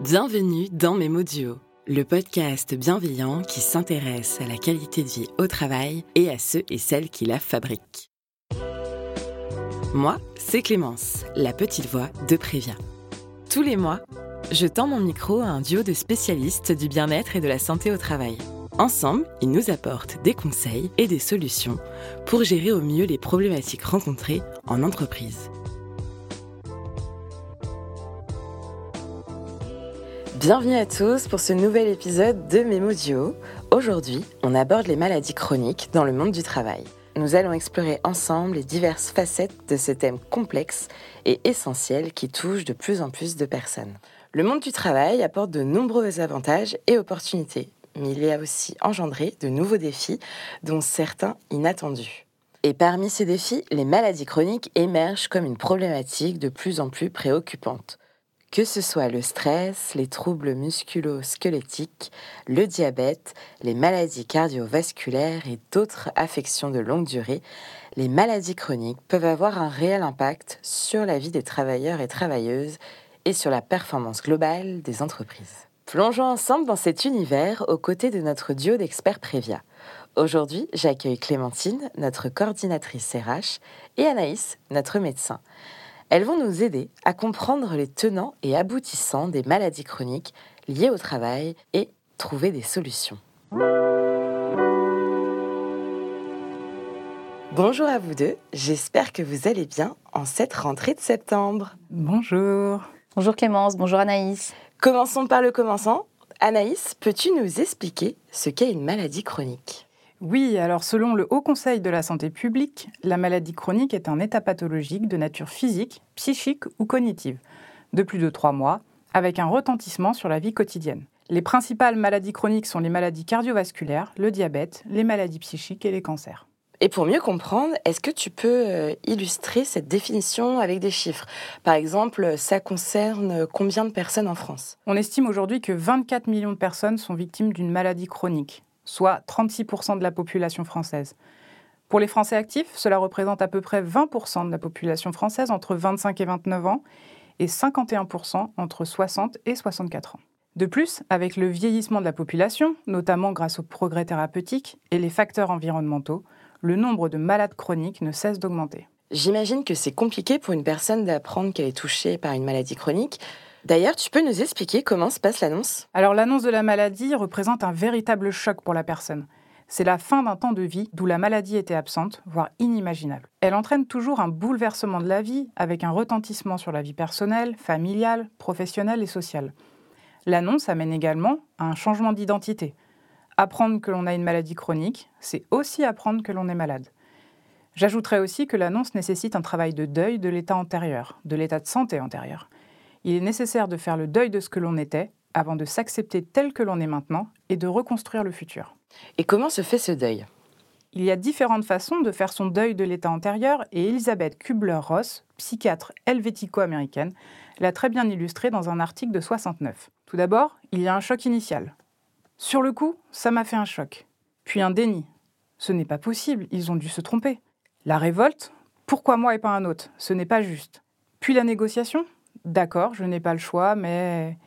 Bienvenue dans Duo, le podcast bienveillant qui s'intéresse à la qualité de vie au travail et à ceux et celles qui la fabriquent. Moi, c'est Clémence, la petite voix de Prévia. Tous les mois, je tends mon micro à un duo de spécialistes du bien-être et de la santé au travail. Ensemble, ils nous apportent des conseils et des solutions pour gérer au mieux les problématiques rencontrées en entreprise. Bienvenue à tous pour ce nouvel épisode de Mémodio. Aujourd'hui, on aborde les maladies chroniques dans le monde du travail. Nous allons explorer ensemble les diverses facettes de ce thème complexe et essentiel qui touche de plus en plus de personnes. Le monde du travail apporte de nombreux avantages et opportunités, mais il y a aussi engendré de nouveaux défis, dont certains inattendus. Et parmi ces défis, les maladies chroniques émergent comme une problématique de plus en plus préoccupante. Que ce soit le stress, les troubles musculo-squelettiques, le diabète, les maladies cardiovasculaires et d'autres affections de longue durée, les maladies chroniques peuvent avoir un réel impact sur la vie des travailleurs et travailleuses et sur la performance globale des entreprises. Plongeons ensemble dans cet univers aux côtés de notre duo d'experts Prévia. Aujourd'hui, j'accueille Clémentine, notre coordinatrice RH, et Anaïs, notre médecin. Elles vont nous aider à comprendre les tenants et aboutissants des maladies chroniques liées au travail et trouver des solutions. Bonjour à vous deux, j'espère que vous allez bien en cette rentrée de septembre. Bonjour. Bonjour Clémence, bonjour Anaïs. Commençons par le commençant. Anaïs, peux-tu nous expliquer ce qu'est une maladie chronique? Oui, alors selon le Haut Conseil de la santé publique, la maladie chronique est un état pathologique de nature physique, psychique ou cognitive, de plus de trois mois, avec un retentissement sur la vie quotidienne. Les principales maladies chroniques sont les maladies cardiovasculaires, le diabète, les maladies psychiques et les cancers. Et pour mieux comprendre, est-ce que tu peux euh, illustrer cette définition avec des chiffres? Par exemple, ça concerne combien de personnes en France? On estime aujourd'hui que 24 millions de personnes sont victimes d'une maladie chronique, soit 36% de la population française. Pour les Français actifs, cela représente à peu près 20% de la population française entre 25 et 29 ans et 51% entre 60 et 64 ans. De plus, avec le vieillissement de la population, notamment grâce aux progrès thérapeutiques et les facteurs environnementaux, le nombre de malades chroniques ne cesse d'augmenter. J'imagine que c'est compliqué pour une personne d'apprendre qu'elle est touchée par une maladie chronique. D'ailleurs, tu peux nous expliquer comment se passe l'annonce? Alors l'annonce de la maladie représente un véritable choc pour la personne. C'est la fin d'un temps de vie d'où la maladie était absente, voire inimaginable. Elle entraîne toujours un bouleversement de la vie avec un retentissement sur la vie personnelle, familiale, professionnelle et sociale. L'annonce amène également à un changement d'identité. Apprendre que l'on a une maladie chronique, c'est aussi apprendre que l'on est malade. J'ajouterais aussi que l'annonce nécessite un travail de deuil de l'état antérieur, de l'état de santé antérieur il est nécessaire de faire le deuil de ce que l'on était avant de s'accepter tel que l'on est maintenant et de reconstruire le futur. Et comment se fait ce deuil? Il y a différentes façons de faire son deuil de l'état antérieur et Elisabeth Kubler-Ross, psychiatre helvético-américaine, l'a très bien illustré dans un article de 69. Tout d'abord, il y a un choc initial. Sur le coup, ça m'a fait un choc. Puis un déni. Ce n'est pas possible, ils ont dû se tromper. La révolte, pourquoi moi et pas un autre? Ce n'est pas juste. Puis la négociation, d'accord, je n'ai pas le choix, mais...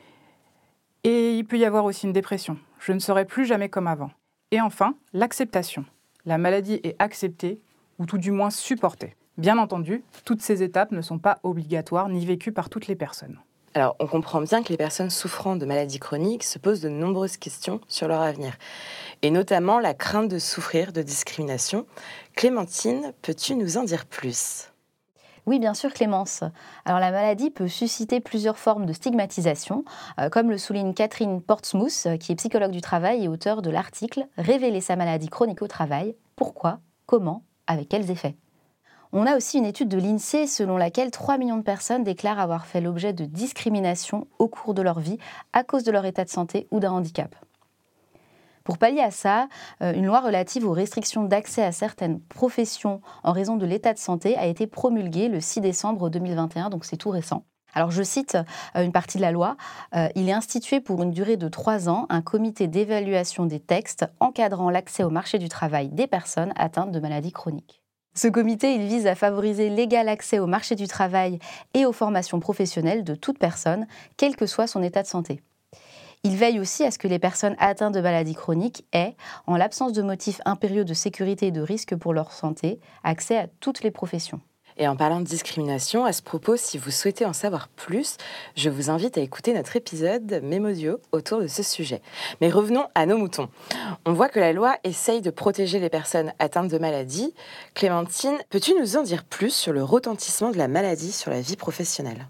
Et il peut y avoir aussi une dépression. Je ne serai plus jamais comme avant. Et enfin, l'acceptation. La maladie est acceptée, ou tout du moins supportée. Bien entendu, toutes ces étapes ne sont pas obligatoires ni vécues par toutes les personnes. Alors, on comprend bien que les personnes souffrant de maladies chroniques se posent de nombreuses questions sur leur avenir, et notamment la crainte de souffrir de discrimination. Clémentine, peux-tu nous en dire plus? Oui, bien sûr, Clémence. Alors la maladie peut susciter plusieurs formes de stigmatisation, euh, comme le souligne Catherine Portsmouth, euh, qui est psychologue du travail et auteur de l'article Révéler sa maladie chronique au travail. Pourquoi Comment Avec quels effets on a aussi une étude de l'INSEE selon laquelle 3 millions de personnes déclarent avoir fait l'objet de discrimination au cours de leur vie à cause de leur état de santé ou d'un handicap. Pour pallier à ça, euh, une loi relative aux restrictions d'accès à certaines professions en raison de l'état de santé a été promulguée le 6 décembre 2021, donc c'est tout récent. Alors je cite euh, une partie de la loi, euh, il est institué pour une durée de trois ans un comité d'évaluation des textes encadrant l'accès au marché du travail des personnes atteintes de maladies chroniques. Ce comité, il vise à favoriser l'égal accès au marché du travail et aux formations professionnelles de toute personne, quel que soit son état de santé. Il veille aussi à ce que les personnes atteintes de maladies chroniques aient, en l'absence de motifs impérieux de sécurité et de risque pour leur santé, accès à toutes les professions. Et en parlant de discrimination, à ce propos, si vous souhaitez en savoir plus, je vous invite à écouter notre épisode Mémodio autour de ce sujet. Mais revenons à nos moutons. On voit que la loi essaye de protéger les personnes atteintes de maladies. Clémentine, peux-tu nous en dire plus sur le retentissement de la maladie sur la vie professionnelle?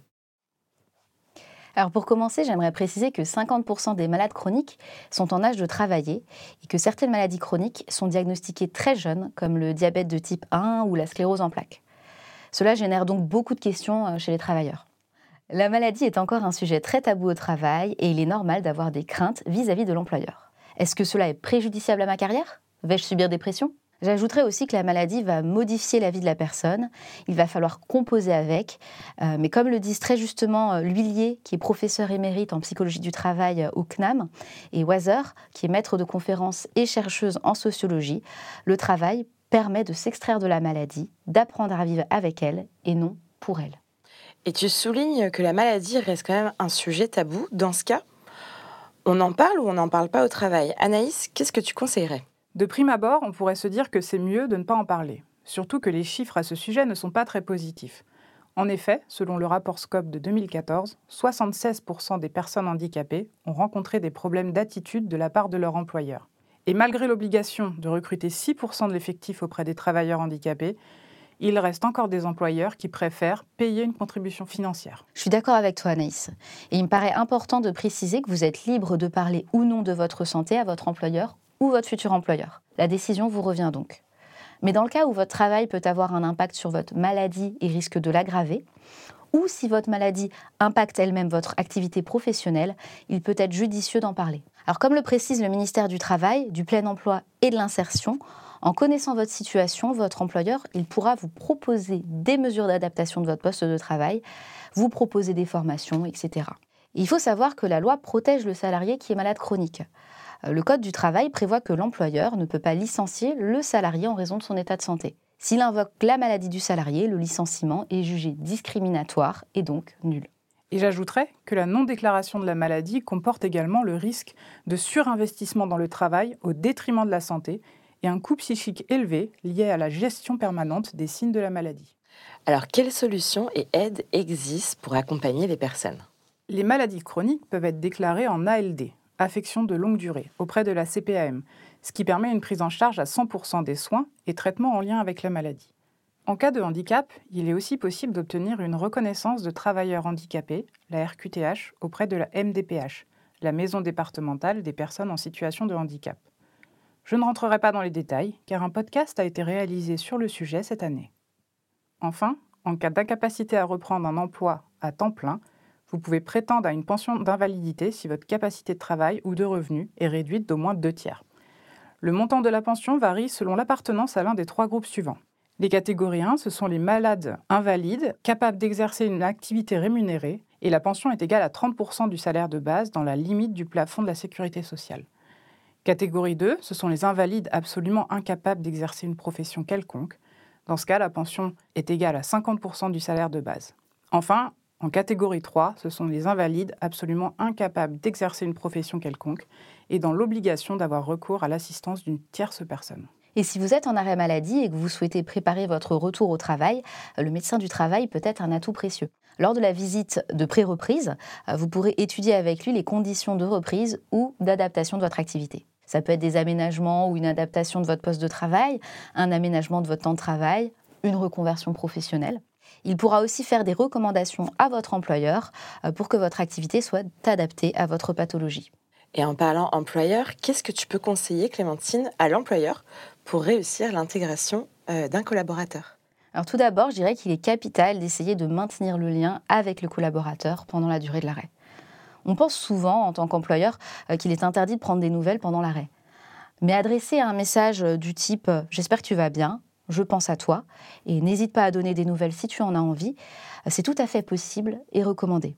Alors pour commencer, j'aimerais préciser que 50% des malades chroniques sont en âge de travailler et que certaines maladies chroniques sont diagnostiquées très jeunes, comme le diabète de type 1 ou la sclérose en plaques. Cela génère donc beaucoup de questions euh, chez les travailleurs. La maladie est encore un sujet très tabou au travail et il est normal d'avoir des craintes vis-à-vis de l'employeur. Est-ce que cela est préjudiciable à ma carrière? Vais-je subir des pressions? J'ajouterais aussi que la maladie va modifier la vie de la personne. Il va falloir composer avec. Euh, mais comme le disent très justement euh, L'Huillier, qui est professeur émérite en psychologie du travail au CNAM, et Wazer, qui est maître de conférences et chercheuse en sociologie, le travail permet de s'extraire de la maladie, d'apprendre à vivre avec elle et non pour elle. Et tu soulignes que la maladie reste quand même un sujet tabou. Dans ce cas, on en parle ou on n'en parle pas au travail? Anaïs, qu'est-ce que tu conseillerais? De prime abord, on pourrait se dire que c'est mieux de ne pas en parler. Surtout que les chiffres à ce sujet ne sont pas très positifs. En effet, selon le rapport SCOP de 2014, 76% des personnes handicapées ont rencontré des problèmes d'attitude de la part de leur employeur. Et malgré l'obligation de recruter 6% de l'effectif auprès des travailleurs handicapés, il reste encore des employeurs qui préfèrent payer une contribution financière. Je suis d'accord avec toi, Anaïs. Et il me paraît important de préciser que vous êtes libre de parler ou non de votre santé à votre employeur ou votre futur employeur. La décision vous revient donc. Mais dans le cas où votre travail peut avoir un impact sur votre maladie et risque de l'aggraver, ou si votre maladie impacte elle-même votre activité professionnelle, il peut être judicieux d'en parler. Alors comme le précise le ministère du Travail, du plein emploi et de l'insertion, en connaissant votre situation, votre employeur, il pourra vous proposer des mesures d'adaptation de votre poste de travail, vous proposer des formations, etc. il faut savoir que la loi protège le salarié qui est malade chronique. Euh, le Code du travail prévoit que l'employeur ne peut pas licencier le salarié en raison de son état de santé. S'il invoque la maladie du salarié, le licenciement est jugé discriminatoire et donc nul. Et j'ajouterais que la non-déclaration de la maladie comporte également le risque de surinvestissement dans le travail au détriment de la santé et un coût psychique élevé lié à la gestion permanente des signes de la maladie. Alors, quelles solutions et aides existent pour accompagner les personnes? Les maladies chroniques peuvent être déclarées en ALD, affection de longue durée, auprès de la CPAM, ce qui permet une prise en charge à 100% des soins et traitements en lien avec la maladie. En cas de handicap, il est aussi possible d'obtenir une reconnaissance de travailleur handicapé, la RQTH, auprès de la MDPH, la Maison départementale des personnes en situation de handicap. Je ne rentrerai pas dans les détails, car un podcast a été réalisé sur le sujet cette année. Enfin, en cas d'incapacité à reprendre un emploi à temps plein, vous pouvez prétendre à une pension d'invalidité si votre capacité de travail ou de revenu est réduite d'au moins deux tiers. Le montant de la pension varie selon l'appartenance à l'un des trois groupes suivants. Les catégories 1, ce sont les malades invalides capables d'exercer une activité rémunérée et la pension est égale à 30% du salaire de base dans la limite du plafond de la sécurité sociale. Catégorie 2, ce sont les invalides absolument incapables d'exercer une profession quelconque. Dans ce cas, la pension est égale à 50% du salaire de base. Enfin, en catégorie 3, ce sont les invalides absolument incapables d'exercer une profession quelconque et dans l'obligation d'avoir recours à l'assistance d'une tierce personne. Et si vous êtes en arrêt maladie et que vous souhaitez préparer votre retour au travail, le médecin du travail peut être un atout précieux. Lors de la visite de pré-reprise, vous pourrez étudier avec lui les conditions de reprise ou d'adaptation de votre activité. Ça peut être des aménagements ou une adaptation de votre poste de travail, un aménagement de votre temps de travail, une reconversion professionnelle. Il pourra aussi faire des recommandations à votre employeur euh, pour que votre activité soit adaptée à votre pathologie. Et en parlant employeur, qu'est-ce que tu peux conseiller, Clémentine, à l'employeur pour réussir l'intégration euh, d'un collaborateur? Alors tout d'abord, je dirais qu'il est capital d'essayer de maintenir le lien avec le collaborateur pendant la durée de l'arrêt. On pense souvent, en tant qu'employeur, euh, qu'il est interdit de prendre des nouvelles pendant l'arrêt. Mais adresser un message du type ⁇ J'espère que tu vas bien, je pense à toi, et n'hésite pas à donner des nouvelles si tu en as envie, c'est tout à fait possible et recommandé.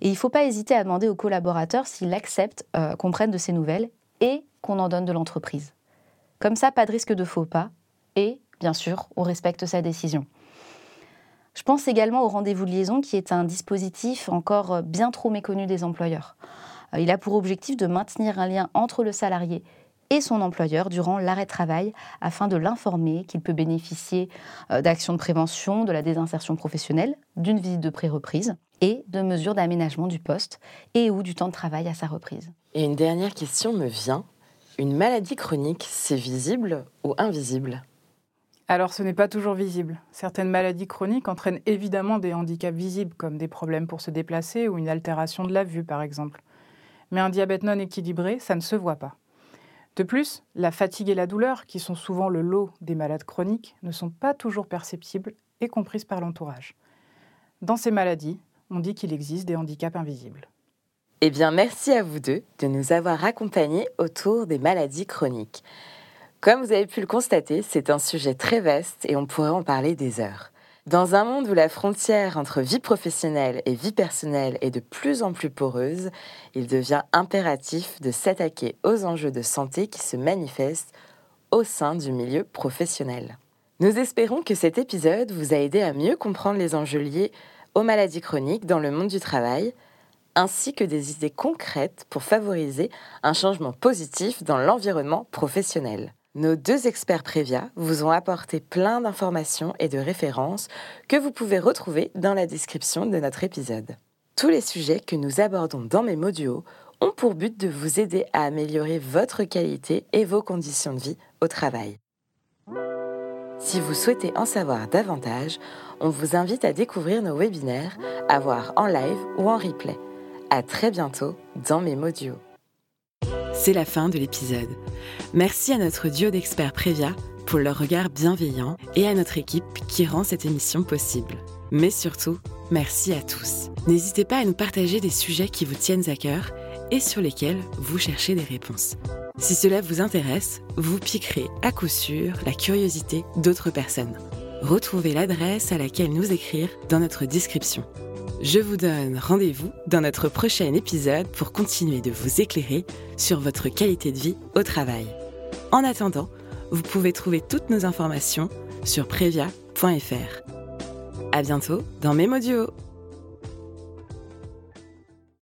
Et il ne faut pas hésiter à demander aux collaborateurs s'ils acceptent euh, qu'on prenne de ces nouvelles et qu'on en donne de l'entreprise. Comme ça, pas de risque de faux pas et bien sûr, on respecte sa décision. Je pense également au rendez-vous de liaison qui est un dispositif encore bien trop méconnu des employeurs. Euh, il a pour objectif de maintenir un lien entre le salarié et son employeur durant l'arrêt de travail afin de l'informer qu'il peut bénéficier euh, d'actions de prévention de la désinsertion professionnelle, d'une visite de pré-reprise et de mesures d'aménagement du poste et ou du temps de travail à sa reprise. Et une dernière question me vient. Une maladie chronique, c'est visible ou invisible? Alors ce n'est pas toujours visible. Certaines maladies chroniques entraînent évidemment des handicaps visibles comme des problèmes pour se déplacer ou une altération de la vue par exemple. Mais un diabète non équilibré, ça ne se voit pas. De plus, la fatigue et la douleur, qui sont souvent le lot des malades chroniques, ne sont pas toujours perceptibles et comprises par l'entourage. Dans ces maladies, on dit qu'il existe des handicaps invisibles. Eh bien, merci à vous deux de nous avoir accompagnés autour des maladies chroniques. Comme vous avez pu le constater, c'est un sujet très vaste et on pourrait en parler des heures. Dans un monde où la frontière entre vie professionnelle et vie personnelle est de plus en plus poreuse, il devient impératif de s'attaquer aux enjeux de santé qui se manifestent au sein du milieu professionnel. Nous espérons que cet épisode vous a aidé à mieux comprendre les enjeux liés aux maladies chroniques dans le monde du travail, ainsi que des idées concrètes pour favoriser un changement positif dans l'environnement professionnel. Nos deux experts Prévia vous ont apporté plein d'informations et de références que vous pouvez retrouver dans la description de notre épisode. Tous les sujets que nous abordons dans mes modules ont pour but de vous aider à améliorer votre qualité et vos conditions de vie au travail. Si vous souhaitez en savoir davantage, on vous invite à découvrir nos webinaires, à voir en live ou en replay. À très bientôt dans mes modules c'est la fin de l'épisode. Merci à notre duo d'experts Prévia pour leur regard bienveillant et à notre équipe qui rend cette émission possible. Mais surtout, merci à tous. N'hésitez pas à nous partager des sujets qui vous tiennent à cœur et sur lesquels vous cherchez des réponses. Si cela vous intéresse, vous piquerez à coup sûr la curiosité d'autres personnes. Retrouvez l'adresse à laquelle nous écrire dans notre description. Je vous donne rendez-vous dans notre prochain épisode pour continuer de vous éclairer sur votre qualité de vie au travail. En attendant, vous pouvez trouver toutes nos informations sur previa.fr. À bientôt dans Mémo Duo.